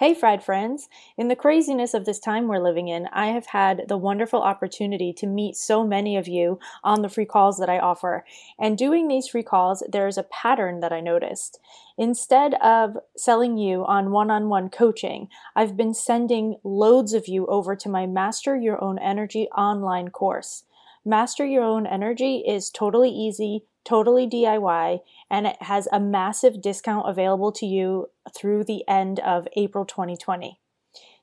Hey, Fried friends! In the craziness of this time we're living in, I have had the wonderful opportunity to meet so many of you on the free calls that I offer. And doing these free calls, there's a pattern that I noticed. Instead of selling you on one on one coaching, I've been sending loads of you over to my Master Your Own Energy online course. Master Your Own Energy is totally easy, totally DIY, and it has a massive discount available to you through the end of April 2020.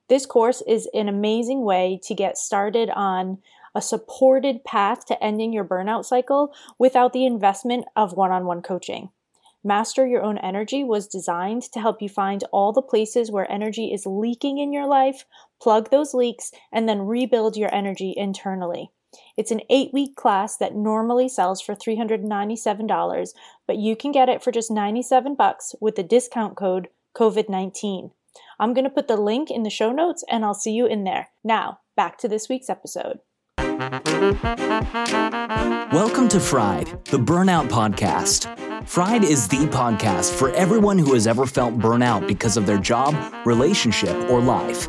This course is an amazing way to get started on a supported path to ending your burnout cycle without the investment of one on one coaching. Master Your Own Energy was designed to help you find all the places where energy is leaking in your life, plug those leaks, and then rebuild your energy internally. It's an eight week class that normally sells for $397, but you can get it for just 97 bucks with the discount code COVID-19. I'm going to put the link in the show notes and I'll see you in there. Now, back to this week's episode. Welcome to Fried, the Burnout Podcast. Fried is the podcast for everyone who has ever felt burnout because of their job, relationship, or life.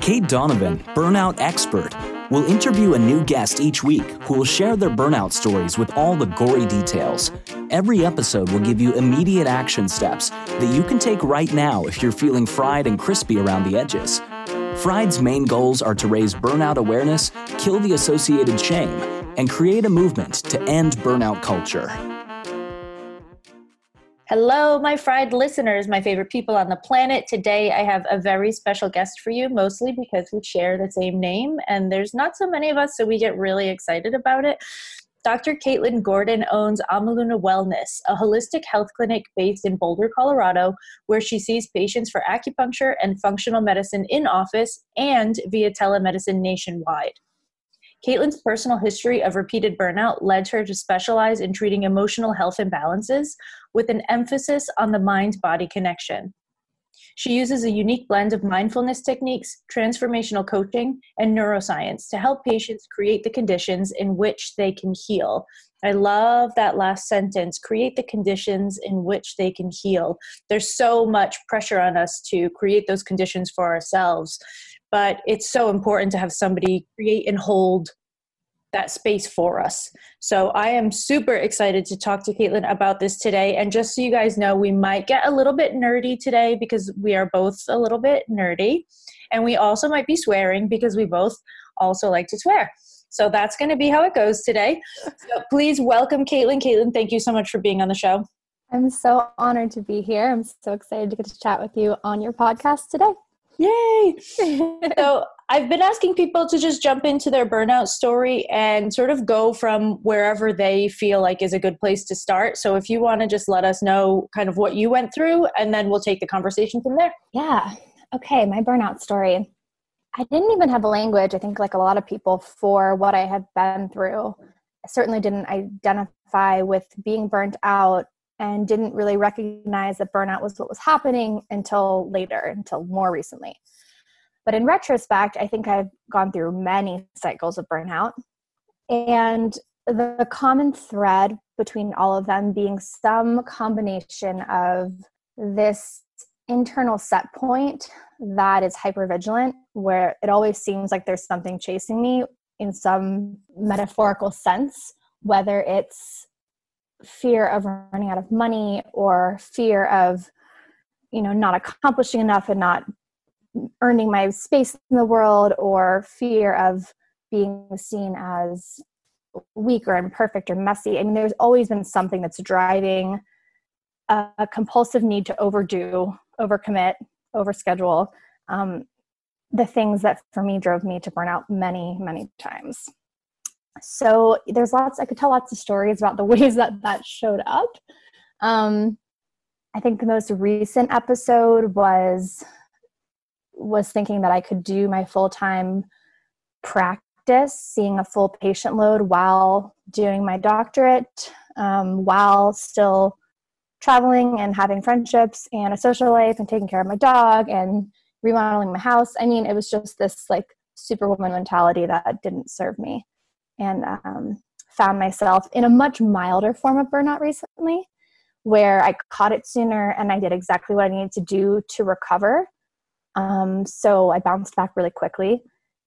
Kate Donovan, burnout expert, will interview a new guest each week who will share their burnout stories with all the gory details. Every episode will give you immediate action steps that you can take right now if you're feeling fried and crispy around the edges. Fried's main goals are to raise burnout awareness, kill the associated shame, and create a movement to end burnout culture. Hello, my fried listeners, my favorite people on the planet. Today I have a very special guest for you, mostly because we share the same name and there's not so many of us, so we get really excited about it. Dr. Caitlin Gordon owns Amaluna Wellness, a holistic health clinic based in Boulder, Colorado, where she sees patients for acupuncture and functional medicine in office and via telemedicine nationwide. Caitlin's personal history of repeated burnout led her to specialize in treating emotional health imbalances with an emphasis on the mind body connection. She uses a unique blend of mindfulness techniques, transformational coaching, and neuroscience to help patients create the conditions in which they can heal. I love that last sentence create the conditions in which they can heal. There's so much pressure on us to create those conditions for ourselves but it's so important to have somebody create and hold that space for us. So I am super excited to talk to Caitlin about this today. And just so you guys know, we might get a little bit nerdy today because we are both a little bit nerdy. And we also might be swearing because we both also like to swear. So that's going to be how it goes today. So please welcome Caitlin. Caitlin, thank you so much for being on the show. I'm so honored to be here. I'm so excited to get to chat with you on your podcast today. Yay! so I've been asking people to just jump into their burnout story and sort of go from wherever they feel like is a good place to start. So if you want to just let us know kind of what you went through, and then we'll take the conversation from there. Yeah. Okay. My burnout story. I didn't even have a language, I think, like a lot of people, for what I had been through. I certainly didn't identify with being burnt out and didn't really recognize that burnout was what was happening until later, until more recently. But in retrospect, I think I've gone through many cycles of burnout. And the common thread between all of them being some combination of this internal set point that is hypervigilant, where it always seems like there's something chasing me in some metaphorical sense, whether it's fear of running out of money or fear of you know not accomplishing enough and not earning my space in the world or fear of being seen as weak or imperfect or messy. I mean there's always been something that's driving a, a compulsive need to overdo overcommit overschedule um, the things that for me drove me to burn out many many times so there's lots i could tell lots of stories about the ways that that showed up um, i think the most recent episode was was thinking that i could do my full-time practice seeing a full patient load while doing my doctorate um, while still traveling and having friendships and a social life and taking care of my dog and remodeling my house. I mean, it was just this like superwoman mentality that didn't serve me. And um, found myself in a much milder form of burnout recently where I caught it sooner and I did exactly what I needed to do to recover. Um, so I bounced back really quickly.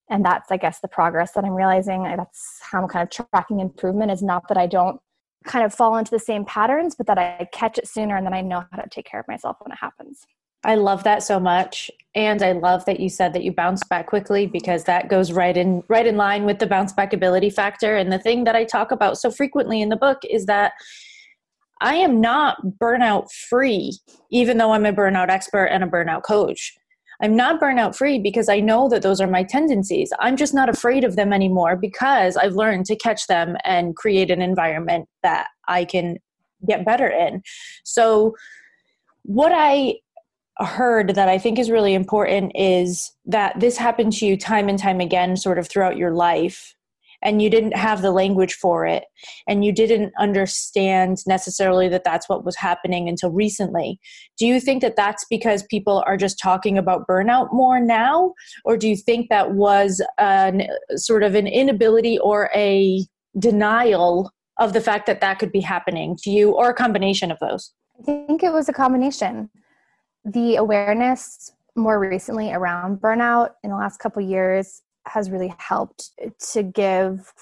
And that's, I guess, the progress that I'm realizing. That's how I'm kind of tracking improvement is not that I don't kind of fall into the same patterns, but that I catch it sooner and then I know how to take care of myself when it happens. I love that so much. And I love that you said that you bounce back quickly because that goes right in right in line with the bounce back ability factor. And the thing that I talk about so frequently in the book is that I am not burnout free, even though I'm a burnout expert and a burnout coach. I'm not burnout free because I know that those are my tendencies. I'm just not afraid of them anymore because I've learned to catch them and create an environment that I can get better in. So, what I heard that I think is really important is that this happened to you time and time again, sort of throughout your life and you didn't have the language for it and you didn't understand necessarily that that's what was happening until recently. Do you think that that's because people are just talking about burnout more now? Or do you think that was an sort of an inability or a denial of the fact that that could be happening to you or a combination of those? I think it was a combination the awareness more recently around burnout in the last couple years has really helped to give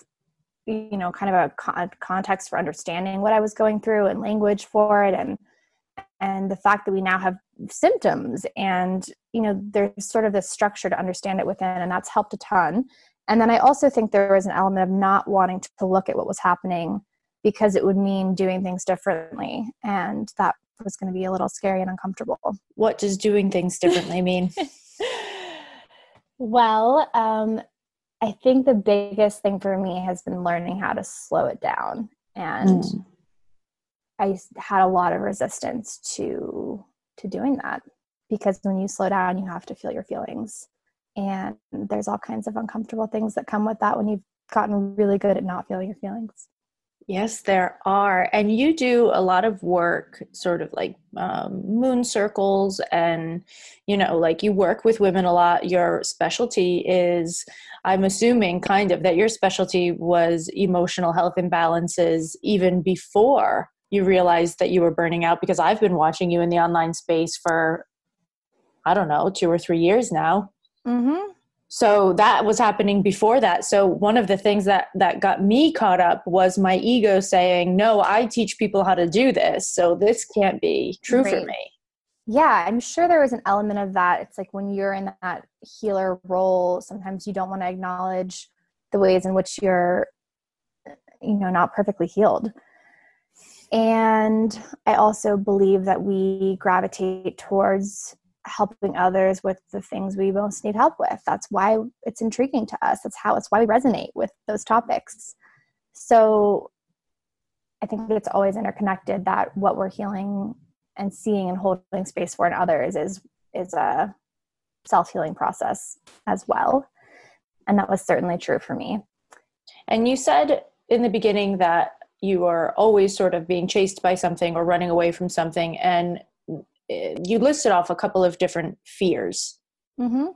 you know kind of a context for understanding what i was going through and language for it and and the fact that we now have symptoms and you know there's sort of this structure to understand it within and that's helped a ton. And then i also think there was an element of not wanting to look at what was happening because it would mean doing things differently and that was going to be a little scary and uncomfortable what does doing things differently mean Well, um, I think the biggest thing for me has been learning how to slow it down. And mm. I had a lot of resistance to to doing that because when you slow down, you have to feel your feelings. And there's all kinds of uncomfortable things that come with that when you've gotten really good at not feeling your feelings. Yes, there are. And you do a lot of work, sort of like um, moon circles, and, you know, like you work with women a lot. Your specialty is, I'm assuming, kind of that your specialty was emotional health imbalances even before you realized that you were burning out, because I've been watching you in the online space for, I don't know, two or three years now. Mm-hmm so that was happening before that. So one of the things that that got me caught up was my ego saying no i teach people how to do this so this can't be true right. for me. Yeah i'm sure there was an element of that. It's like when you're in that healer role sometimes you don't want to acknowledge the ways in which you're you know not perfectly healed. And i also believe that we gravitate towards helping others with the things we most need help with. That's why it's intriguing to us. That's how it's why we resonate with those topics. So I think it's always interconnected that what we're healing and seeing and holding space for in others is is a self-healing process as well. And that was certainly true for me. And you said in the beginning that you are always sort of being chased by something or running away from something and you listed off a couple of different fears. Mm-hmm.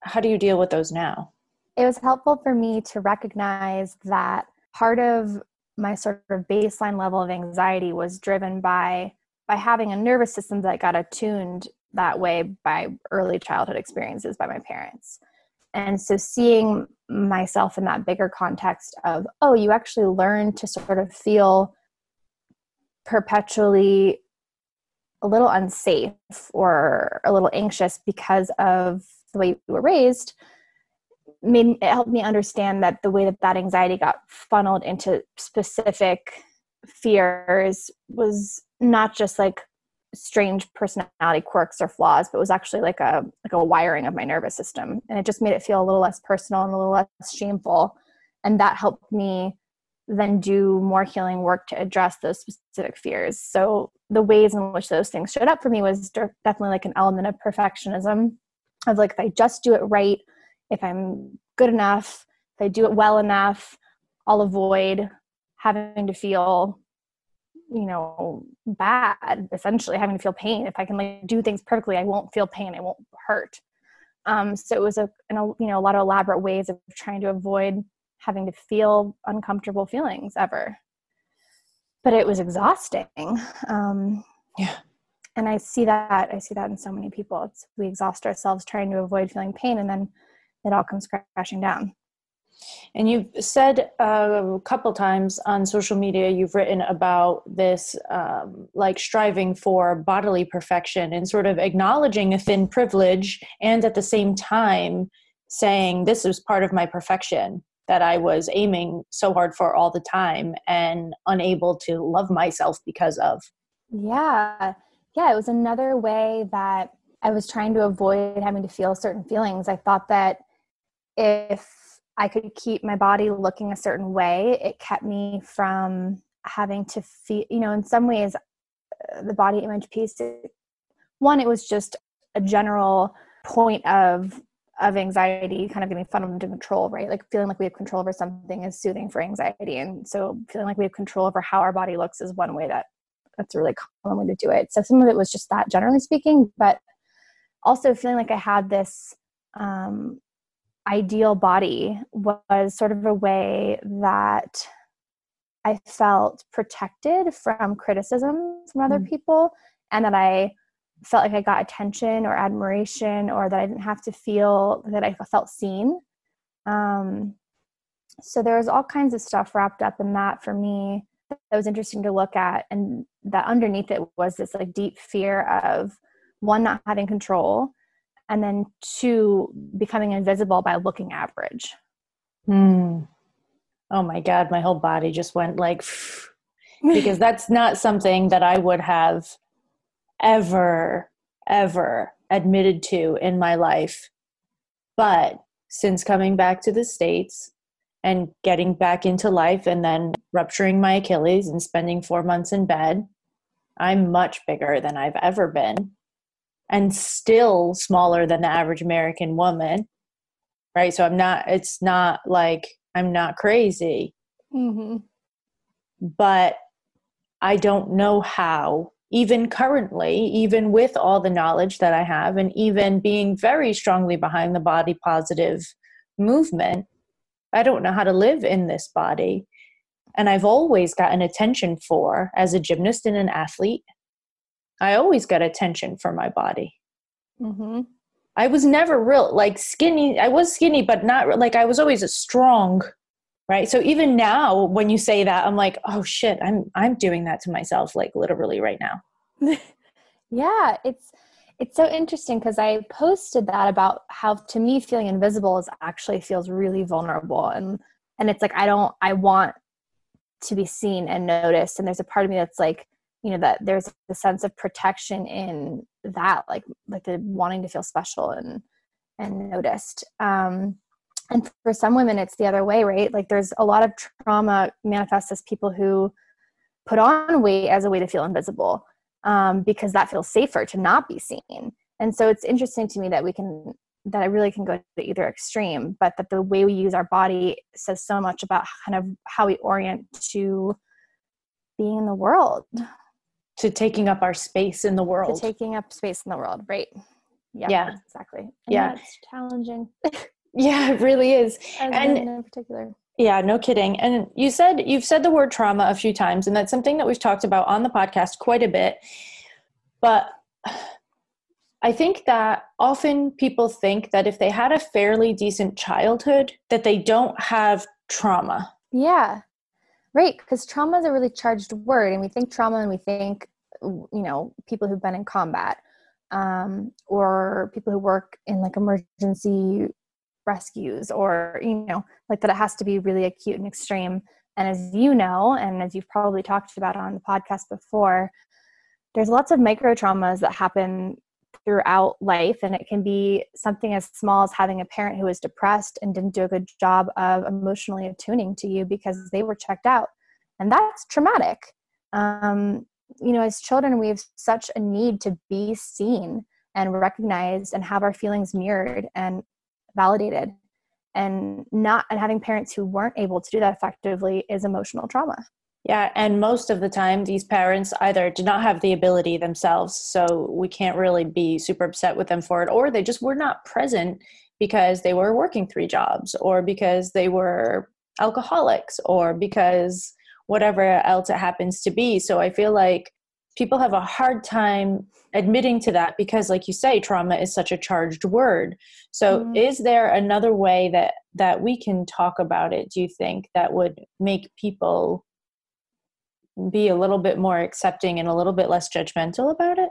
How do you deal with those now? It was helpful for me to recognize that part of my sort of baseline level of anxiety was driven by by having a nervous system that got attuned that way by early childhood experiences by my parents. And so seeing myself in that bigger context of, oh, you actually learn to sort of feel perpetually a little unsafe or a little anxious because of the way we were raised made it helped me understand that the way that that anxiety got funneled into specific fears was not just like strange personality quirks or flaws but was actually like a like a wiring of my nervous system. And it just made it feel a little less personal and a little less shameful. And that helped me then do more healing work to address those specific fears. So the ways in which those things showed up for me was definitely like an element of perfectionism of like if I just do it right, if I'm good enough, if I do it well enough, I'll avoid having to feel you know bad essentially having to feel pain if i can like do things perfectly i won't feel pain i won't hurt um, so it was a, a you know a lot of elaborate ways of trying to avoid having to feel uncomfortable feelings ever. But it was exhausting um, yeah. and i see that i see that in so many people. It's we exhaust ourselves trying to avoid feeling pain and then it all comes crashing down. And you've said uh, a couple times on social media, you've written about this, um, like striving for bodily perfection and sort of acknowledging a thin privilege, and at the same time saying, This is part of my perfection that I was aiming so hard for all the time and unable to love myself because of. Yeah. Yeah. It was another way that I was trying to avoid having to feel certain feelings. I thought that if I could keep my body looking a certain way. It kept me from having to feel, you know, in some ways, uh, the body image piece. One, it was just a general point of of anxiety, kind of getting funneled into control, right? Like feeling like we have control over something is soothing for anxiety, and so feeling like we have control over how our body looks is one way that that's a really common way to do it. So some of it was just that, generally speaking, but also feeling like I had this um, ideal body was sort of a way that I felt protected from criticism from other mm. people and that I felt like I got attention or admiration or that I didn't have to feel that I felt seen. Um, so there was all kinds of stuff wrapped up in that for me that was interesting to look at and that underneath it was this like deep fear of one not having control and then two becoming invisible by looking average hmm. oh my god my whole body just went like because that's not something that i would have ever ever admitted to in my life but since coming back to the states and getting back into life and then rupturing my achilles and spending 4 months in bed i'm much bigger than i've ever been and still smaller than the average American woman. Right. So I'm not, it's not like I'm not crazy. Mm-hmm. But I don't know how, even currently, even with all the knowledge that I have, and even being very strongly behind the body positive movement, I don't know how to live in this body. And I've always gotten attention for, as a gymnast and an athlete, I always got attention for my body. Mm-hmm. I was never real like skinny. I was skinny, but not like I was always a strong, right? So even now, when you say that, I'm like, oh shit, I'm I'm doing that to myself, like literally right now. yeah, it's it's so interesting because I posted that about how to me feeling invisible is actually feels really vulnerable and and it's like I don't I want to be seen and noticed and there's a part of me that's like you know that there's a sense of protection in that like like the wanting to feel special and and noticed um and for some women it's the other way right like there's a lot of trauma manifests as people who put on weight as a way to feel invisible um, because that feels safer to not be seen and so it's interesting to me that we can that it really can go to either extreme but that the way we use our body says so much about kind of how we orient to being in the world to taking up our space in the world. To taking up space in the world, right? Yeah, yeah. exactly. And yeah, it's challenging. yeah, it really is. As and in particular. Yeah, no kidding. And you said you've said the word trauma a few times, and that's something that we've talked about on the podcast quite a bit. But I think that often people think that if they had a fairly decent childhood, that they don't have trauma. Yeah. Right, because trauma is a really charged word, and we think trauma and we think, you know, people who've been in combat um, or people who work in like emergency rescues, or you know, like that it has to be really acute and extreme. And as you know, and as you've probably talked about on the podcast before, there's lots of micro traumas that happen throughout life and it can be something as small as having a parent who is depressed and didn't do a good job of emotionally attuning to you because they were checked out. And that's traumatic. Um, you know as children we have such a need to be seen and recognized and have our feelings mirrored. And validated and not and having parents who weren't able to do that effectively is emotional trauma Yeah, and most of the time, these parents either did not have the ability themselves, so we can't really be super upset with them for it, or they just were not present because they were working three jobs, or because they were alcoholics, or because whatever else it happens to be. So I feel like people have a hard time admitting to that because like you say trauma is such a charged word so mm-hmm. is there another way that that we can talk about it do you think that would make people be a little bit more accepting and a little bit less judgmental about it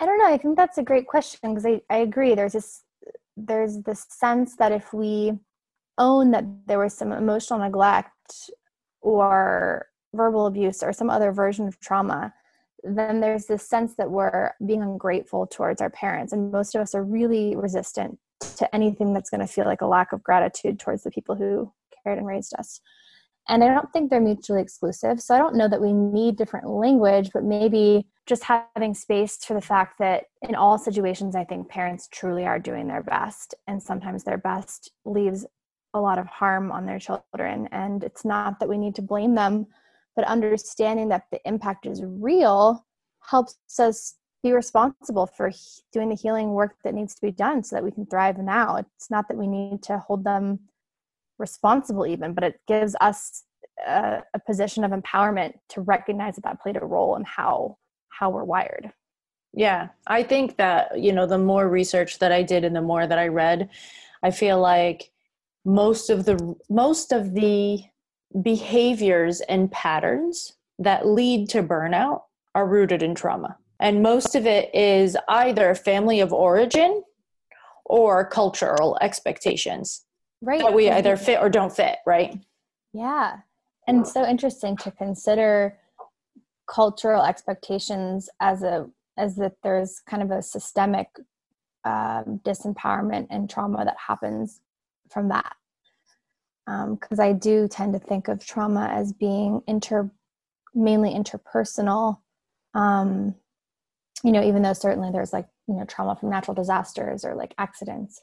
I don't know. I think that's a great question because I, I agree. There's this there's this sense that if we own that there was some emotional neglect or verbal abuse or some other version of trauma, then there's this sense that we're being ungrateful towards our parents. And most of us are really resistant to anything that's going to feel like a lack of gratitude towards the people who cared and raised us. And I don't think they're mutually exclusive. So I don't know that we need different language, but maybe just having space for the fact that in all situations, I think parents truly are doing their best. And sometimes their best leaves a lot of harm on their children. And it's not that we need to blame them, but understanding that the impact is real helps us be responsible for doing the healing work that needs to be done so that we can thrive now. It's not that we need to hold them responsible even but it gives us a, a, position of empowerment to recognize that that played a role in how how we're wired. Yeah i think that you know the more research that i did and the more that i read i feel like most of the most of the behaviors and patterns that lead to burnout are rooted in trauma. And most of it is either family of origin or cultural expectations right that we either fit or don't fit right? Yeah and so interesting to consider cultural expectations as a as that there's kind of a systemic um, disempowerment and trauma that happens from that. Because um, i do tend to think of trauma as being inter mainly interpersonal. Um, you know even though certainly there's like you know trauma from natural disasters or like accidents.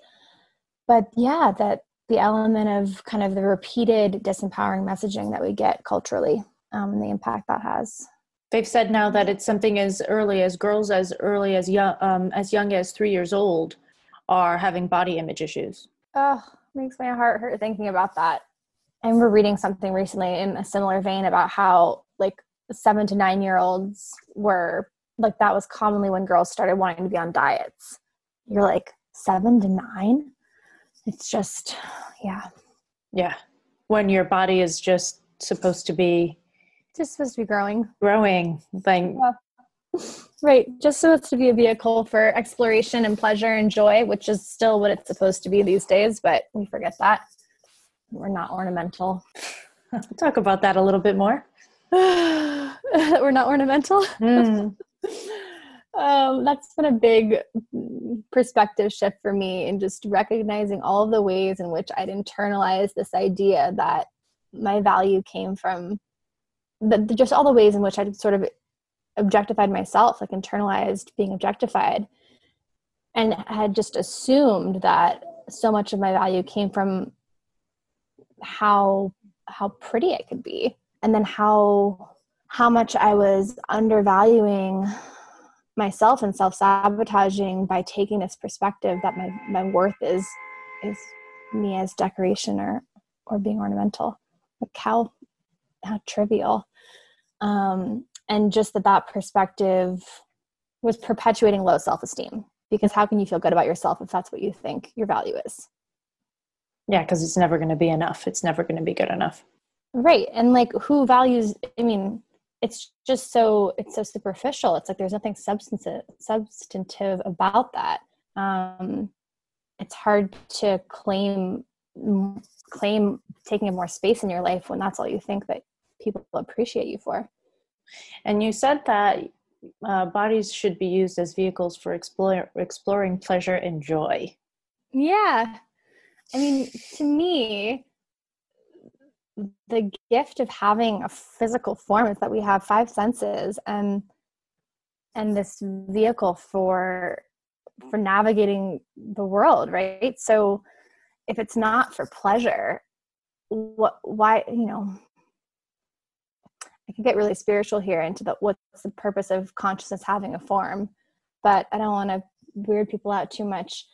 But yeah that the element of kind of the repeated disempowering messaging that we get culturally um, and the impact that has. They've said now that it's something as early as girls as early as young um, as young as three years old are having body image issues. Oh, makes my heart hurt thinking about that. I remember reading something recently in a similar vein about how like seven to nine year olds were like that was commonly when girls started wanting to be on diets. You're like seven to nine? It's just yeah. Yeah. When your body is just supposed to be just supposed to be growing. growing thing yeah. right. Just supposed to be a vehicle for exploration and pleasure and joy which is still what it's supposed to be these days but we forget that. We're not ornamental. Talk about that a little bit more. We're not ornamental. Mm. um, that's been a big perspective shift for me in just recognizing all the ways in which I'd internalized this idea that my value came from the, just all the ways in which I'd sort of objectified myself, like internalized being objectified, and had just assumed that so much of my value came from how how pretty it could be and then how how much i was undervaluing myself and self-sabotaging by taking this perspective that my my worth is is me as decoration or or being ornamental. Like how how trivial. Um and just that that perspective was perpetuating low self-esteem. Because how can you feel good about yourself if that's what you think your value is? Yeah because it's never going to be enough. It's never going to be good enough. Right and like who values i mean it's just so it's so superficial. It's like there's nothing substantive substantive about that. Um it's hard to claim claim taking more space in your life when that's all you think that people appreciate you for. And you said that uh, bodies should be used as vehicles for explore, exploring pleasure and joy. Yeah. I mean to me the gift of having a physical form is that we have five senses and and this vehicle for for navigating the world right? So if it's not for pleasure what why you know i could get really spiritual here into the what's the purpose of consciousness having a form but i don't want to weird people out too much.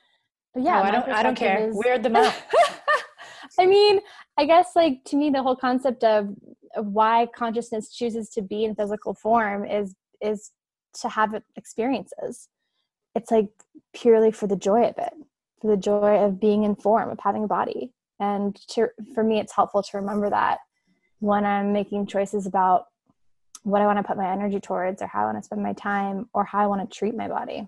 But yeah no, i don't i don't care. is, weird them out I mean, I guess like to me the whole concept of, of why consciousness chooses to be in physical form is is to have experiences. It's like purely for the joy of it, for the joy of being in form, of having a body. And to, for me, it's helpful to remember that when I'm making choices about what I want to put my energy towards, or how I want to spend my time, or how I want to treat my body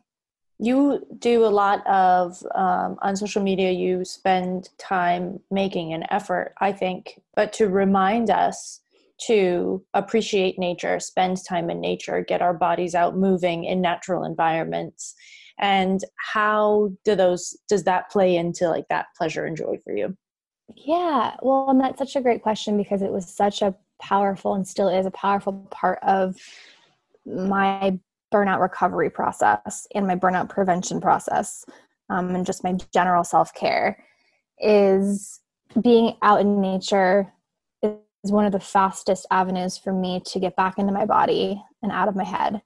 you do a lot of um, on social media you spend time making an effort i think but to remind us to appreciate nature spend time in nature get our bodies out moving in natural environments. And how do those does that play into like that pleasure and joy for you? Yeah. Well and that's such a great question because it was such a powerful and still is a powerful part of my burnout recovery process and my burnout prevention process um, and just my general self-care is being out in nature is one of the fastest avenues for me to get back into my body and out of my head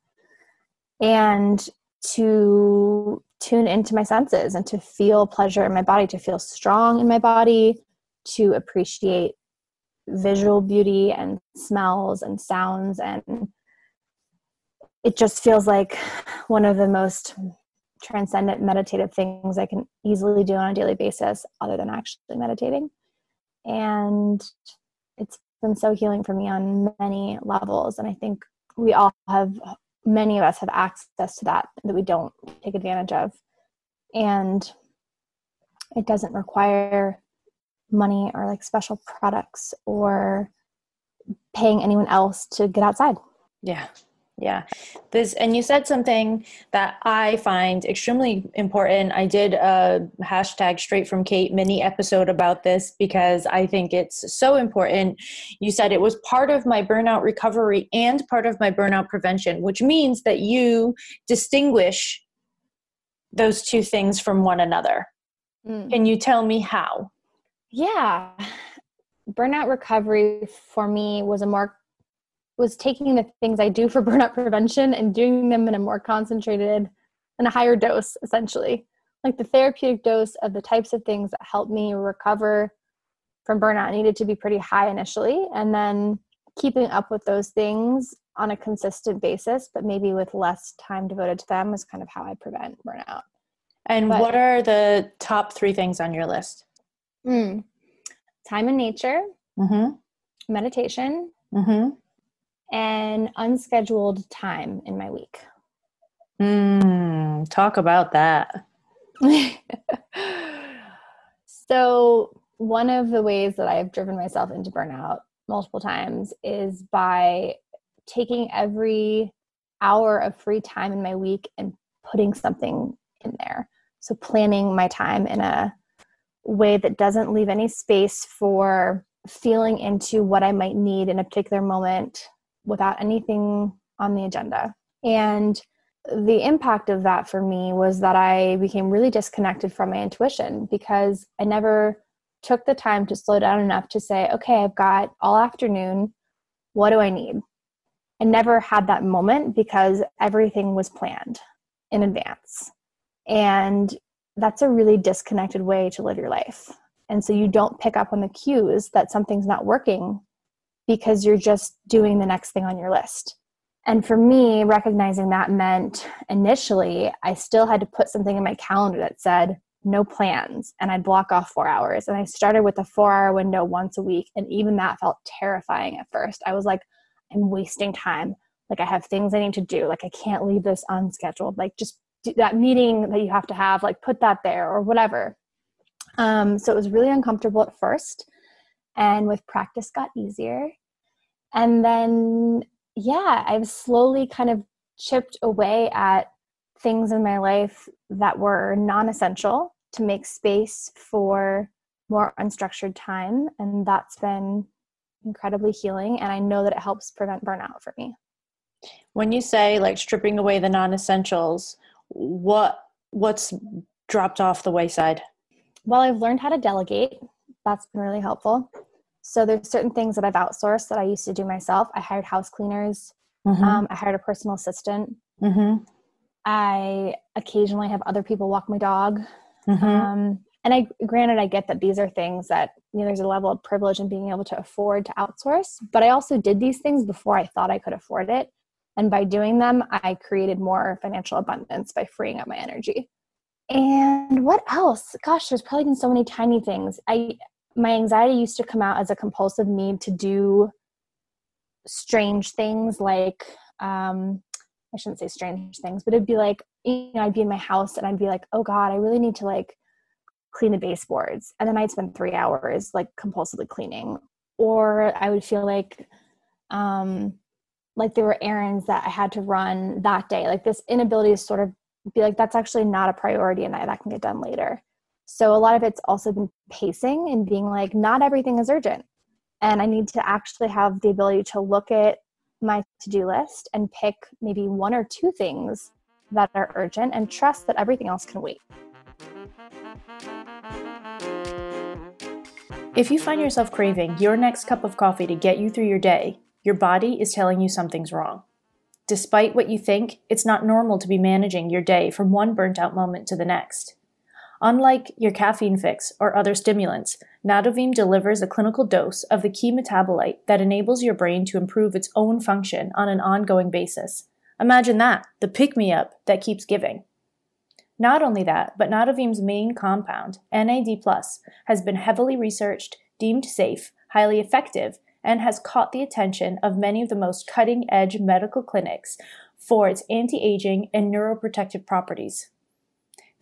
and to tune into my senses and to feel pleasure in my body to feel strong in my body to appreciate visual beauty and smells and sounds and it just feels like one of the most transcendent meditative things I can easily do on a daily basis other than actually meditating. And it's been so healing for me on many levels. And I think we all have, many of us have access to that that we don't take advantage of. And it doesn't require money or like special products or paying anyone else to get outside. Yeah, yeah. This and you said something that i find extremely important. I did a hashtag straight from kate mini episode about this because i think it's so important. You said it was part of my burnout recovery and part of my burnout prevention which means that you distinguish those two things from one another. Mm. can you tell me how? Yeah. Burnout recovery for me was a more was taking the things I do for burnout prevention and doing them in a more concentrated and a higher dose, essentially. Like the therapeutic dose of the types of things that help me recover from burnout needed to be pretty high initially. And then keeping up with those things on a consistent basis, but maybe with less time devoted to them is kind of how I prevent burnout. And but, what are the top three things on your list? Mm, time in nature, mm-hmm. meditation, mm-hmm and unscheduled time in my week. Mm, talk about that. so, one of the ways that I've driven myself into burnout multiple times is by taking every hour of free time in my week and putting something in there. So, planning my time in a way that doesn't leave any space for feeling into what I might need in a particular moment without anything on the agenda. And the impact of that for me was that I became really disconnected from my intuition because I never took the time to slow down enough to say, okay, I've got all afternoon. What do I need? I never had that moment because everything was planned in advance. And that's a really disconnected way to live your life. And so you don't pick up on the cues that something's not working because you're just doing the next thing on your list. And for me, recognizing that meant initially I still had to put something in my calendar that said no plans and I'd block off four hours. And I started with a four hour window once a week. And even that felt terrifying at first. I was like, I'm wasting time. Like I have things I need to do. Like I can't leave this unscheduled. Like just that meeting that you have to have, like put that there or whatever. Um, so it was really uncomfortable at first. And with practice got easier. And then yeah, I've slowly kind of chipped away at things in my life that were non essential to make space for more unstructured time. And that's been incredibly healing. And I know that it helps prevent burnout for me. When you say like stripping away the non essentials, what what's dropped off the wayside? Well, I've learned how to delegate. That's been really helpful. So there's certain things that I've outsourced that I used to do myself. I hired house cleaners. Mm-hmm. Um, I hired a personal assistant. Mm-hmm. I occasionally have other people walk my dog. Mm-hmm. Um, and I, granted, I get that these are things that you know there's a level of privilege in being able to afford to outsource. But I also did these things before I thought I could afford it, and by doing them, I created more financial abundance by freeing up my energy. And what else? Gosh, there's probably been so many tiny things. I my anxiety used to come out as a compulsive need to do strange things like um i shouldn't say strange things but it'd be like you know i'd be in my house and i'd be like oh god i really need to like clean the baseboards. And then i'd spend three hours like compulsively cleaning. Or i would feel like um like there were errands that i had to run that day. Like this inability to sort of be like that's actually not a priority and I, that can get done later so a lot of it's also been pacing and being like, not everything is urgent. And I need to actually have the ability to look at my to do list and pick maybe one or two things that are urgent and trust that everything else can wait. If you find yourself craving your next cup of coffee to get you through your day, your body is telling you something's wrong. Despite what you think, it's not normal to be managing your day from one burnt out moment to the next. Unlike your caffeine fix or other stimulants, Nadovim delivers a clinical dose of the key metabolite that enables your brain to improve its own function on an ongoing basis. Imagine that, the pick me up that keeps giving. Not only that, but Nadovim's main compound, NAD, has been heavily researched, deemed safe, highly effective, and has caught the attention of many of the most cutting edge medical clinics for its anti aging and neuroprotective properties.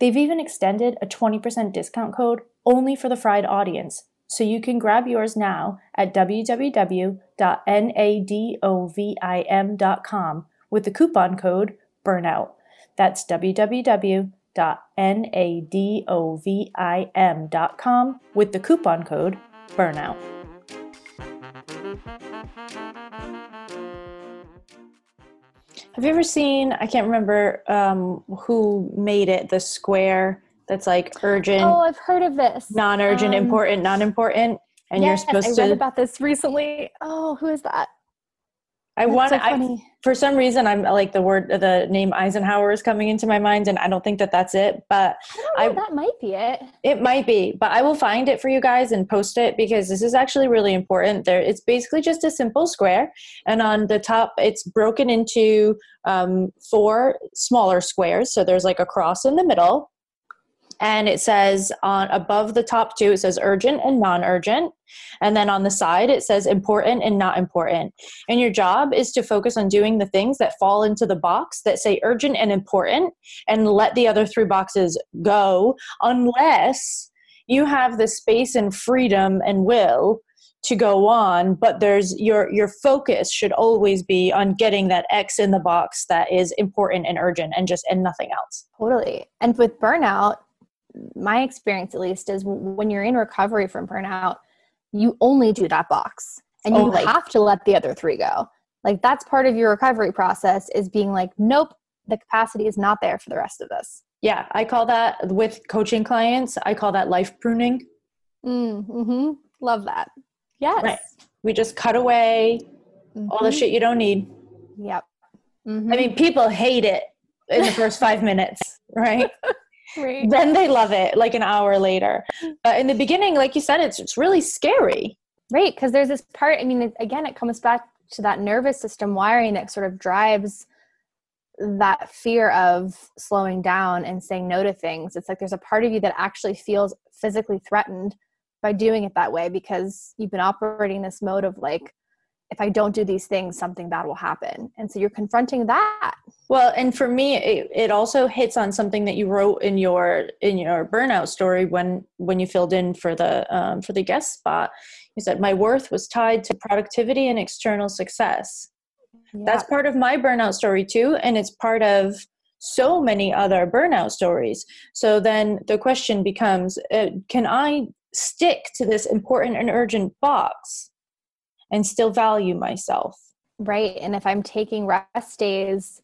They've even extended a 20% discount code only for the fried audience, so you can grab yours now at www.nadovim.com with the coupon code BURNOUT. That's www.nadovim.com with the coupon code BURNOUT. Have you ever seen? I can't remember um, who made it. The square that's like urgent. Oh, I've heard of this. Non-urgent, um, important, non-important, and yes, you're supposed I to. I read about this recently. Oh, who is that? I want. So I, for some reason, I'm like the word, the name Eisenhower is coming into my mind, and I don't think that that's it. But I, I that might be it. It might be, but I will find it for you guys and post it because this is actually really important. There, it's basically just a simple square, and on the top, it's broken into um, four smaller squares. So there's like a cross in the middle, and it says on above the top two it says urgent and non-urgent. And then on the side it says important and not important. And your job is to focus on doing the things that fall into the box that say urgent and important and let the other three boxes go unless you have the space and freedom and will to go on. But there's your your focus should always be on getting that x in the box that is important and urgent and just and nothing else. Totally. And with burnout my experience at least is when you're in recovery from burnout you only do that box and you only. have to let the other three go like that's part of your recovery process is being like nope the capacity is not there for the rest of this yeah i call that with coaching clients i call that life pruning Mm-hmm. Love that. Yes. Right. We just cut away all the Mhm. shit you don't need. Yep. Mhm. I mean, people hate it in the first five minutes, right? Right. then they love it like an hour later. Mm-hmm. But in the beginning, like you said, it's it's really scary. Right, because there's this part. I mean, it, again, it comes back to that nervous system wiring that sort of drives that fear of slowing down and saying no to things. It's like there's a part of you that actually feels physically threatened by doing it that way because you've been operating this mode of like, if I don't do these things, something bad will happen. And so you're confronting that. Well, and for me, it, it also hits on something that you wrote in your in your burnout story when when you filled in for the um, for the guest spot. You said my worth was tied to productivity and external success. That's part of my burnout story too, and it's part of so many other burnout stories. So then the question becomes: uh, Can I stick to this important and urgent box and still value myself? right. And if I'm taking rest days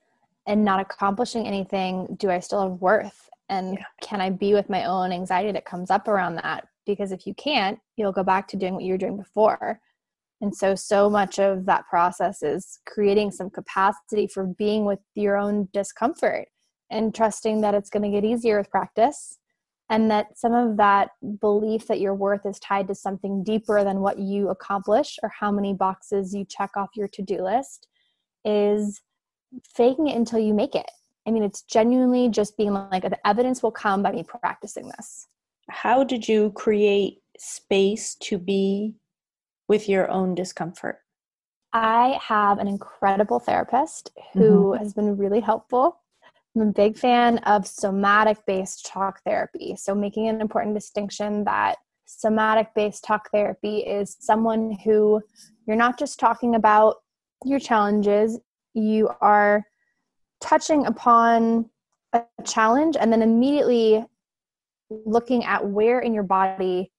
and not accomplishing anything, do I still have worth? And Yeah. can I be with my own anxiety that comes up around that? Because if you can't, you'll go back to doing what you were doing before. And so, so much of that process is creating some capacity for being with your own discomfort and trusting that it's going to get easier with practice. And that some of that belief that your worth is tied to something deeper than what you accomplish or how many boxes you check off your to do list is faking it until you make it. I mean, it's genuinely just being like, the evidence will come by me practicing this. how did you create space to be with your own discomfort? I have an incredible therapist who mm-hmm. has been really helpful. I'm a big fan of somatic based talk therapy. So, making an important distinction that somatic based talk therapy is someone who you're not just talking about your challenges, you are touching upon a challenge and then immediately looking at where in your body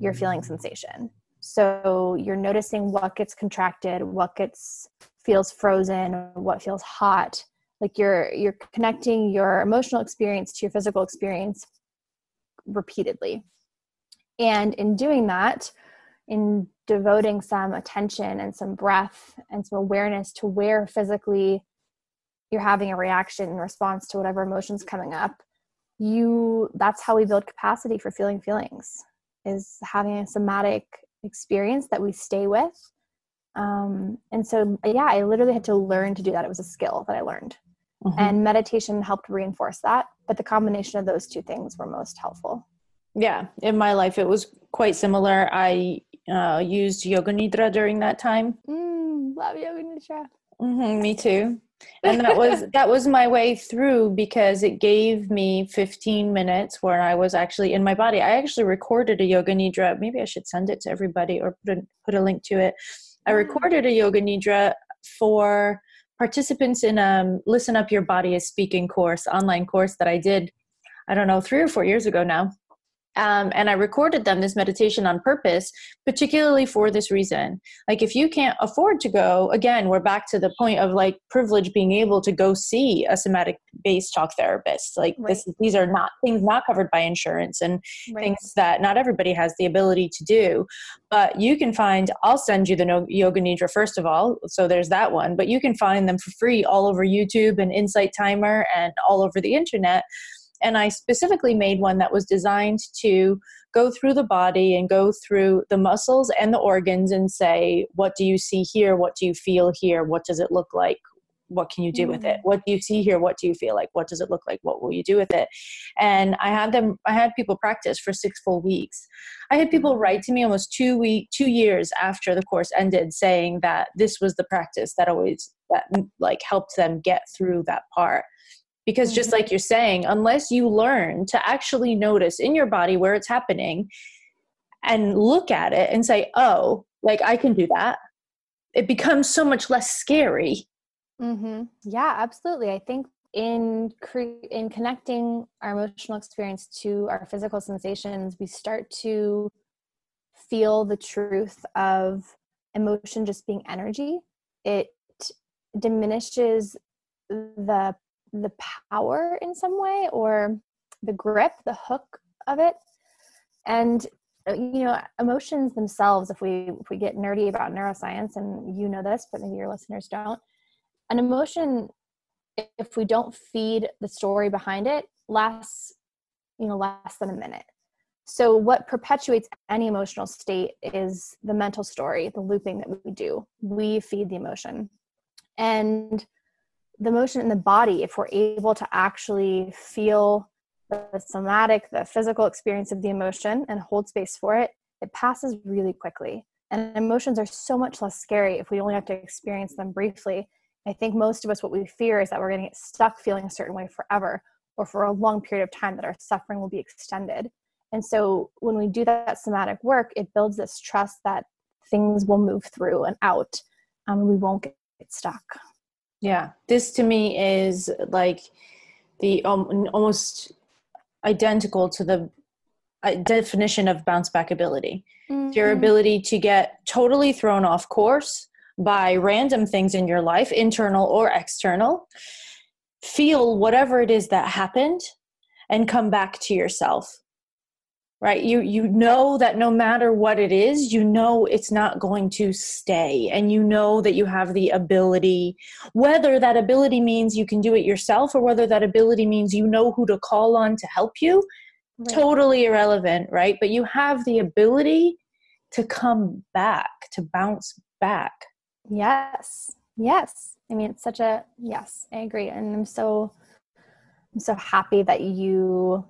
you're feeling sensation. So you're noticing what gets contracted, what gets feels frozen, what feels hot. Like you're you're connecting your emotional experience to your physical experience repeatedly. And in doing that, in devoting some attention and some breath and some awareness to where physically you're having a reaction in response to whatever emotions coming up, you that's how we build capacity for feeling feelings is having a somatic experience that we stay with. Um, and so yeah i literally had to learn to do that. It was a skill that i learned. And meditation helped reinforce that but the combination of those two things were most helpful. Yeah, in my life, it was quite similar. I uh, used yoga nidra during that time. mm, love yoga nidra hmm me too. And that was that was my way through because it gave me 15 minutes where I was actually in my body. I actually recorded a yoga nidra. Maybe I should send it to everybody or put a, put a link to it. I recorded a yoga nidra for participants in a Listen Up Your Body is Speaking course, online course that I did, I don't know, three or four years ago now. Um, and I recorded them this meditation on purpose, particularly for this reason. Like, if you can't afford to go, again, we're back to the point of like privilege being able to go see a somatic based talk therapist. Like, this, these are not things not covered by insurance and things that not everybody has the ability to do. But you can find, I'll send you the no- Yoga Nidra first of all. So there's that one. But you can find them for free all over YouTube and Insight Timer and all over the internet. And I specifically made one that was designed to go through the body and go through the muscles and the organs and say, what do you see here? What do you feel here? What does it look like? What can you do with it? Mm-hmm. What do you see here? What do you feel like? What does it look like? What will you do with it? And I had them, I had people practice for six full weeks. I had people mm-hmm. write to me almost two week, two years after the course ended, saying that this was the practice that always that like helped them get through that part because just like you're saying unless you learn to actually notice in your body where it's happening and look at it and say oh like i can do that it becomes so much less scary Mm-hmm. Yeah, absolutely. I think in cre- in connecting our emotional experience to our physical sensations, we start to feel the truth of emotion just being energy. It diminishes the the power in some way or the grip, the hook of it. And uh, you know emotions themselves if we if we get nerdy about neuroscience and you know this but maybe your listeners don't an emotion if we don't feed the story behind it lasts you know less than a minute. So what perpetuates any emotional state is the mental story the looping that we do. We feed the emotion. And the emotion in the body if we're able to actually feel the somatic, the physical experience of the emotion and hold space for it, it passes really quickly. And emotions are so much less scary if we only have to experience them briefly. I think most of us, what we fear is that we're going to get stuck feeling a certain way forever or for a long period of time, that our suffering will be extended. And so when we do that somatic work, it builds this trust that things will move through and out. and we won't get stuck. Yeah, this to me is like the um, almost identical to the uh, definition of bounce back ability. Mm-hmm. Your ability to get totally thrown off course by random things in your life, internal or external, feel whatever it is that happened, and come back to yourself right? You you know that no matter what it is you know it's not going to stay and you know that you have the ability. Whether that ability means you can do it yourself or whether that ability means you know who to call on to help you right. totally irrelevant right? But you have the ability to come back to bounce back. Yes. Yes. I mean it's such a yes i agree. And i'm so i'm so happy that you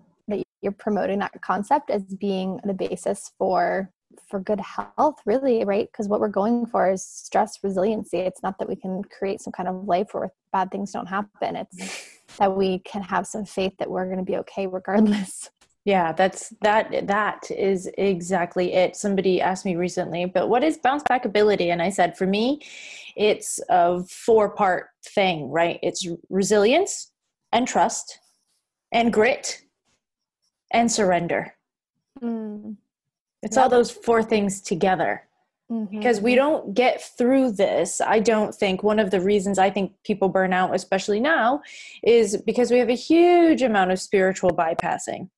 you're promoting that concept as being the basis for for good health really right? Because what we're going for is stress resiliency. It's not that we can create some kind of life where bad things don't happen. It's that we can have some faith that we're going to be okay regardless. Yeah that's that that is exactly it. Somebody asked me recently but what is bounce back ability? And i said for me it's a four part thing right? It's resilience and trust and grit and surrender. Mm. It's all those four things together. Mm-hmm. Because we don't get through this, I don't think one of the reasons I think people burn out, especially now, is because we have a huge amount of spiritual bypassing.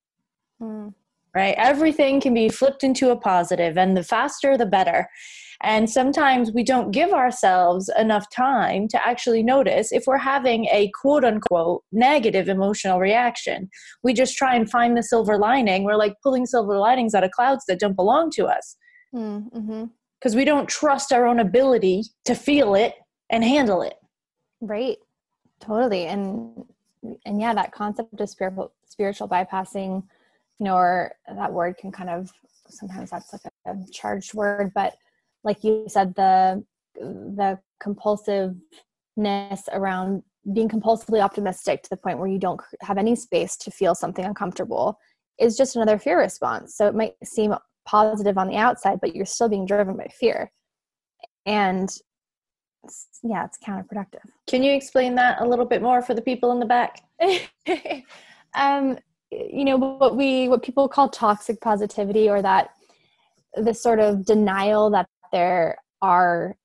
Mm. Right? Everything can be flipped into a positive, and the faster, the better. And sometimes we don't give ourselves enough time to actually notice if we're having a quote unquote negative emotional reaction. We just try and find the silver lining. We're like pulling silver linings out of clouds that don't belong to us. Mm-hmm. Because we don't trust our own ability to feel it and handle it. Right. Totally. And and yeah, that concept of spiritual spiritual bypassing, you know, or that word can kind of sometimes that's like a, a charged word, but like you said the the compulsiveness around being compulsively optimistic to the point where you don't have any space to feel something uncomfortable is just another fear response. So it might seem positive on the outside but you're still being driven by fear. And yeah it's counterproductive. Can you explain that a little bit more for the people in the back? Um you know what we what people call toxic positivity or that this sort of denial that there are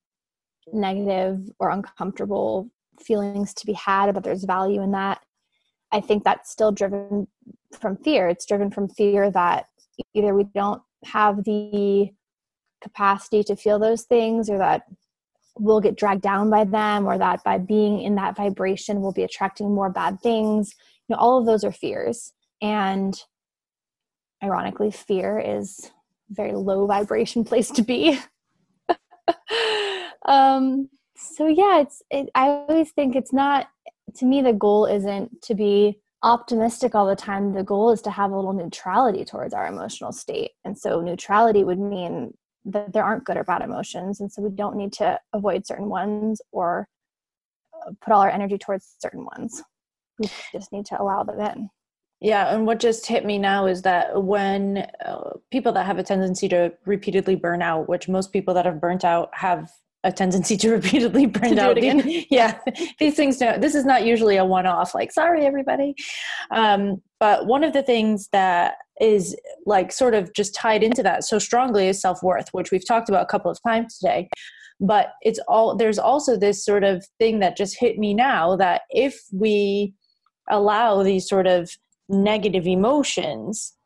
negative or uncomfortable feelings to be had, but there's value in that. I think that's still driven from fear. It's driven from fear that either we don't have the capacity to feel those things or that we'll get dragged down by them or that by being in that vibration we'll be attracting more bad things. You know, all of those are fears. And ironically, fear is a very low vibration place to be. um, so yeah, it's. It, I always think it's not. To me, the goal isn't to be optimistic all the time. The goal is to have a little neutrality towards our emotional state, and so neutrality would mean that there aren't good or bad emotions, and so we don't need to avoid certain ones or uh, put all our energy towards certain ones. We just need to allow them in. Yeah, and what just hit me now is that when uh, people that have a tendency to repeatedly burn out, which most people that have burnt out have a tendency to repeatedly burn out again. yeah, these things don't. This is not usually a one-off. Like, sorry, everybody. Um, but one of the things that is like sort of just tied into that so strongly is self-worth, which we've talked about a couple of times today. But it's all there's also this sort of thing that just hit me now that if we allow these sort of negative emotions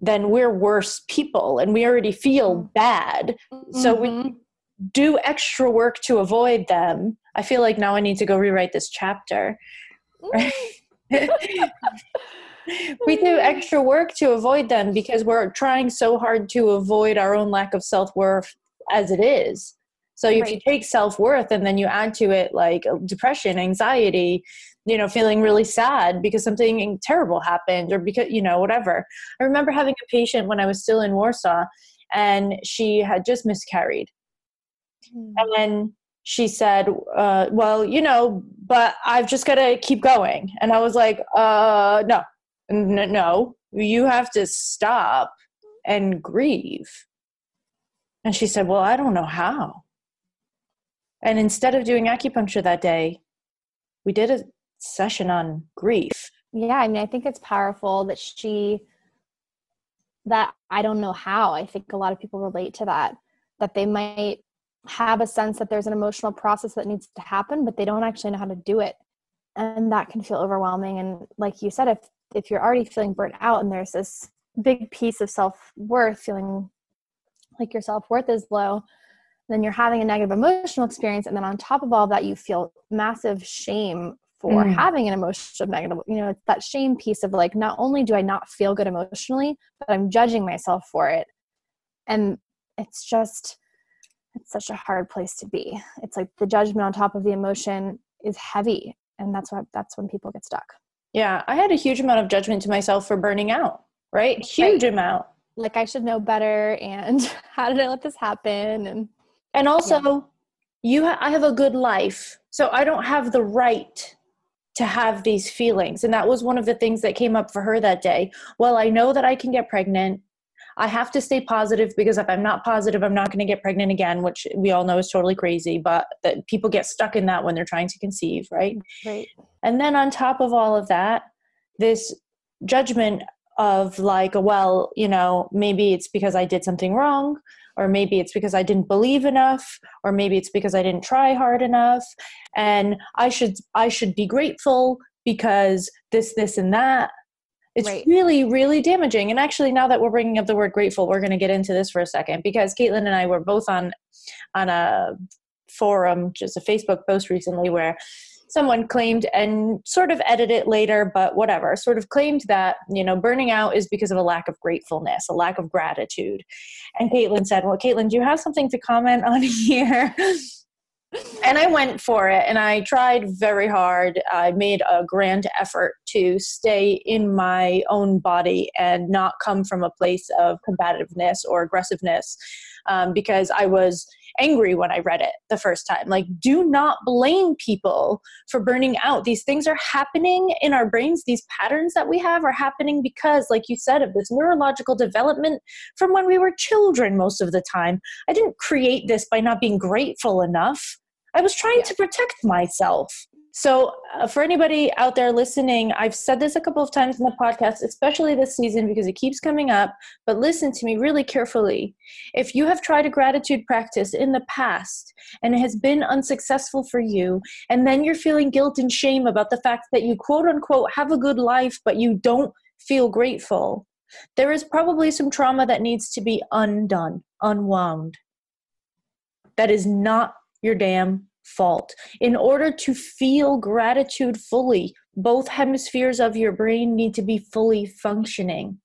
then we're worse people and we already feel Mm. bad. So we Mhm. do extra work to avoid them. I feel like now I need to go rewrite this chapter. we do extra work to avoid them because we're trying so hard to avoid our own lack of self-worth as it is. So if you take self-worth and then you add to it like depression, anxiety, you know, feeling really sad because something terrible happened or because, you know, whatever. I remember having a patient when I was still in Warsaw and she had just miscarried. Mm. And then she said, uh, Well, you know, but I've just got to keep going. And I was like, uh, No, N- no, you have to stop and grieve. And she said, Well, I don't know how. And instead of doing acupuncture that day, we did a session on grief. Yeah, I mean, I think it's powerful that she, that I don't know how. I think a lot of people relate to that, that they might have a sense that there's an emotional process that needs to happen, but they don't actually know how to do it. And that can feel overwhelming. And like you said, if if you're already feeling burnt out and there's this big piece of self worth, feeling like your self worth is low, then you're having a negative emotional experience. And then on top of all that, you feel massive shame for Mm. having an emotional negative, you know, it's that shame piece of like, not only do I not feel good emotionally, but I'm judging myself for it. And it's just, it's such a hard place to be. It's like the judgment on top of the emotion is heavy. And that's what, that's when people get stuck. Yeah, I had a huge amount of judgment to myself for burning out, right? Huge amount. Like I should know better. And how did I let this happen? And And also, you ha- I have a good life, so I don't have the right to have these feelings. And that was one of the things that came up for her that day. Well, I know that I can get pregnant. I have to stay positive because if I'm not positive, I'm not going to get pregnant again, which we all know is totally crazy, but that people get stuck in that when they're trying to conceive, right? right. And then on top of all of that, this judgment of like, well, you know, maybe it's because I did something wrong, or maybe it's because I didn't believe enough, or maybe it's because I didn't try hard enough, and I should I should be grateful because this, this, and that. It's Right. really, really damaging. And actually, now that we're bringing up the word grateful, we're going to get into this for a second because Caitlin and I were both on on a forum, just a Facebook post recently, where someone claimed and sort of edited it later, but whatever, sort of claimed that, you know, burning out is because of a lack of gratefulness, a lack of gratitude. And Caitlin said, Well, Caitlin, do you have something to comment on here? and I went for it and I tried very hard. I made a grand effort to stay in my own body and not come from a place of combativeness or aggressiveness um, because I was angry when I read it the first time. Like, do not blame people for burning out. These things are happening in our brains. These patterns that we have are happening because, like you said, of this neurological development from when we were children most of the time. I didn't create this by not being grateful enough. I was trying to protect myself. So, uh, for anybody out there listening, I've said this a couple of times in the podcast, especially this season because it keeps coming up. But listen to me really carefully. If you have tried a gratitude practice in the past and it has been unsuccessful for you, and then you're feeling guilt and shame about the fact that you quote unquote have a good life, but you don't feel grateful, there is probably some trauma that needs to be undone, unwound. That is not your damn fault. In order to feel gratitude fully, both hemispheres of your brain need to be fully functioning.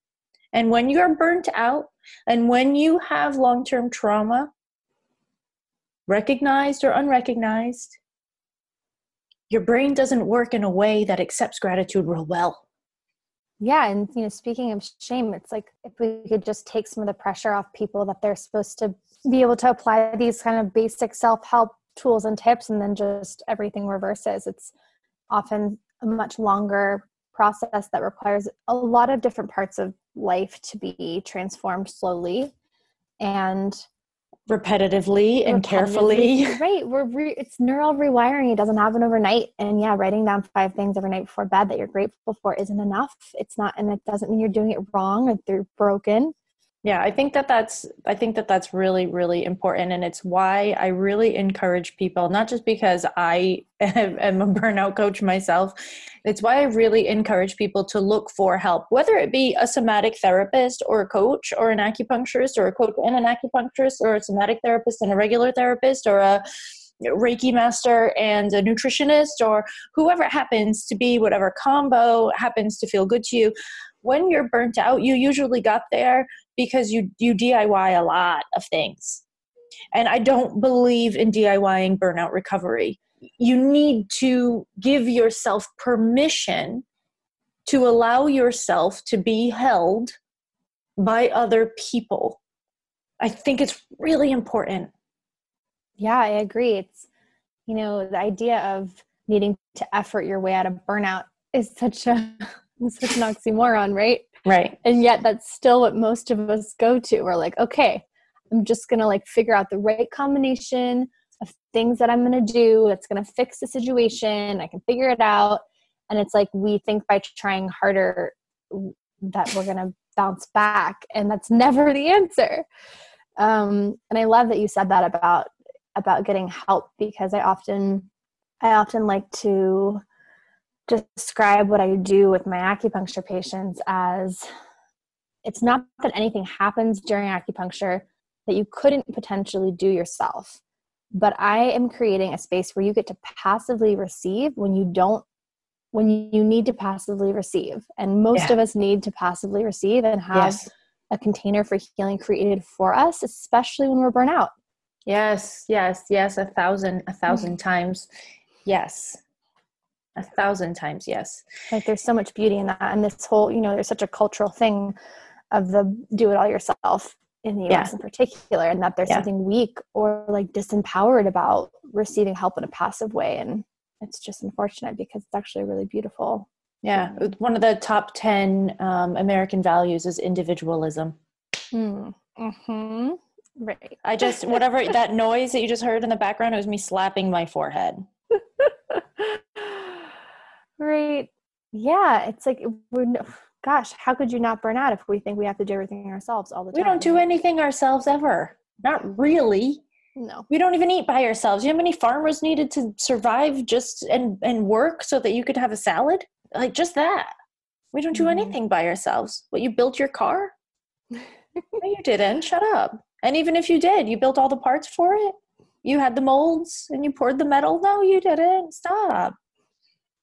And when you're burnt out and when you have long term trauma, recognized or unrecognized, your brain doesn't work in a way that accepts gratitude real well. Yeah, and you know, speaking of shame, it's like if we could just take some of the pressure off people that they're supposed to be able to apply these kind of basic self-help tools and tips and then just everything reverses. It's often a much longer process that requires a lot of different parts of life to be transformed slowly and Repetitively and repetitively. carefully. Right. We're re- it's neural rewiring. It doesn't happen overnight. And yeah, writing down five things every night before bed that you're grateful for isn't enough. It's not, and it doesn't mean you're doing it wrong or you're broken. Yeah i think that that's i think that that's really really important and it's why i really encourage people not just because i am a burnout coach myself it's why i really encourage people to look for help whether it be a somatic therapist or a coach or an acupuncturist or a coach and an acupuncturist or a somatic therapist and a regular therapist or a Reiki master and a nutritionist or whoever happens to be, whatever combo happens to feel good to you. When you're burnt out, you usually got there because you you DIY a lot of things. And I don't believe in DIYing burnout recovery. You need to give yourself permission to allow yourself to be held by other people. I think it's really important. Yeah, I agree. It's, you know, the idea of needing to effort your way out of burnout is such a such an oxymoron, right? Right. And yet that's still what most of us go to. We're like, okay, I'm just going to like figure out the right combination of things that I'm going to do that's going to fix the situation. I can figure it out. And it's like we think by trying harder that we're going to bounce back and that's never the answer. Um, and I love that you said that about about getting help because I often I often like to describe what I do with my acupuncture patients as it's not that anything happens during acupuncture that you couldn't potentially do yourself, but I am creating a space where you get to passively receive when you don't when you need to passively receive and most yeah. of us need to passively receive and have yes. a container for healing created for us especially when we're burnt out yes yes yes a thousand a 1000 mm-hmm. times yes a thousand times yes like there's so much beauty in that and this whole you know there's such a cultural thing of the do it all yourself in the us yeah. in particular and that there's yeah. something weak or like disempowered about receiving help in a passive way and it's just unfortunate because it's actually really beautiful yeah one of the top 10 um, american values is individualism mm. hmm right i just whatever that noise that you just heard in the background it was me slapping my forehead Right. Yeah. It's like, we're, gosh, how could you not burn out if we think we have to do everything ourselves all the time? We don't do anything ourselves ever. Not really. No. We don't even eat by ourselves. You know how many farmers needed to survive just and, and work so that you could have a salad? Like just that. We don't do mm-hmm. anything by ourselves. What, you built your car? no, you didn't. Shut up. And even if you did, you built all the parts for it? You had the molds and you poured the metal? No, you didn't. Stop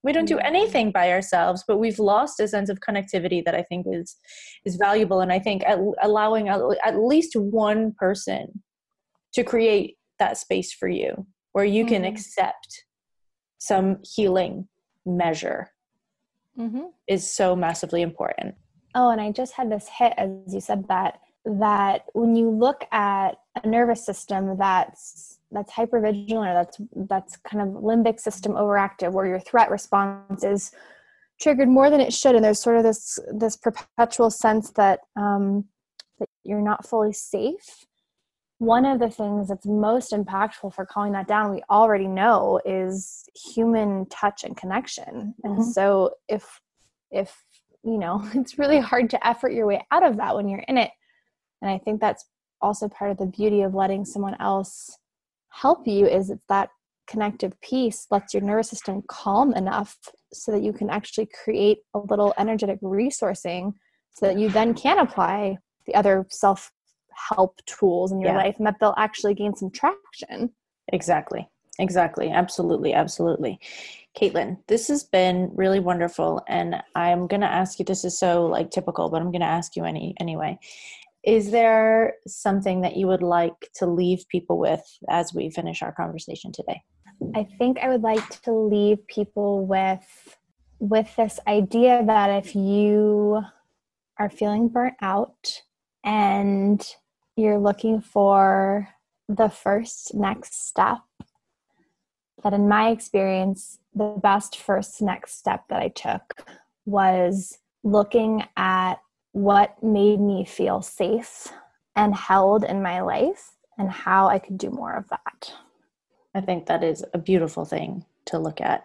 we don't do mm-hmm. anything by ourselves but we've lost a sense of connectivity that i think is is valuable and i think at, allowing at least one person to create that space for you where you can mm-hmm. accept some healing measure mm-hmm. is so massively important oh and i just had this hit as you said that that when you look at a nervous system that's that's hypervigilant or that's that's kind of limbic system overactive where your threat response is triggered more than it should. And there's sort of this this perpetual sense that um, that you're not fully safe. One of the things that's most impactful for calling that down we already know is human touch and connection. And mm-hmm. so if if you know it's really hard to effort your way out of that when you're in it. And i think that's also part of the beauty of letting someone else help you is it's that connective piece lets your nervous system calm enough so that you can actually create a little energetic resourcing so that you then can apply the other self help tools in your yeah. life and that they'll actually gain some traction. Exactly. Exactly. Absolutely. Absolutely. Caitlin, this has been really wonderful. And I'm going to ask you, this is so like typical, but I'm going to ask you any, anyway. Is there something that you would like to leave people with as we finish our conversation today? I think I would like to leave people with with this idea that if you are feeling burnt out and you're looking for the first next step that in my experience the best first next step that I took was looking at what made me feel safe and held in my life and how I could do more of that. I think that is a beautiful thing to look at.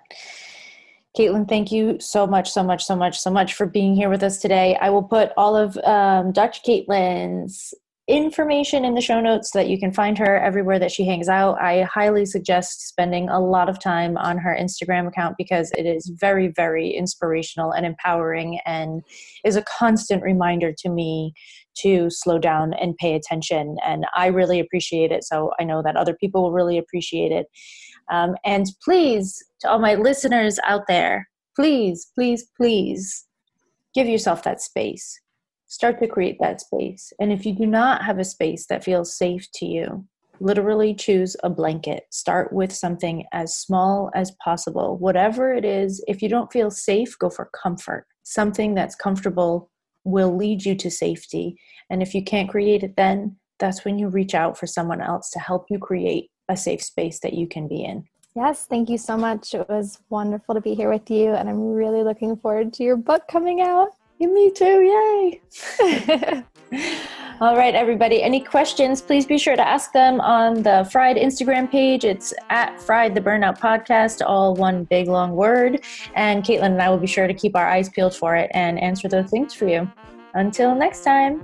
Caitlin, thank you so much, so much, so much, so much for being here with us today. I will put all of um, Dr. Caitlin's information in the show notes so that you can find her everywhere that she hangs out. I highly suggest spending a lot of time on her Instagram account because it is very, very inspirational and empowering and is a constant reminder to me to slow down and pay attention. And I really appreciate it. So I know that other people will really appreciate it. Um, and please, to all my listeners out there, please, please, please give yourself that space start to create that space. And if you do not have a space that feels safe to you, literally choose a blanket. Start with something as small as possible. Whatever it is, if you don't feel safe, go for comfort. Something that's comfortable will lead you to safety. And if you can't create it then, that's when you reach out for someone else to help you create a safe space that you can be in. Yes, thank you so much. It was wonderful to be here with you, and I'm really looking forward to your book coming out. Me too, yay. All right, everybody. Any questions, please be sure to ask them on the Fried Instagram page. It's at Fried the Burnout Podcast, all one big long word. And Caitlin and I will be sure to keep our eyes peeled for it and answer those things for you. Until next time.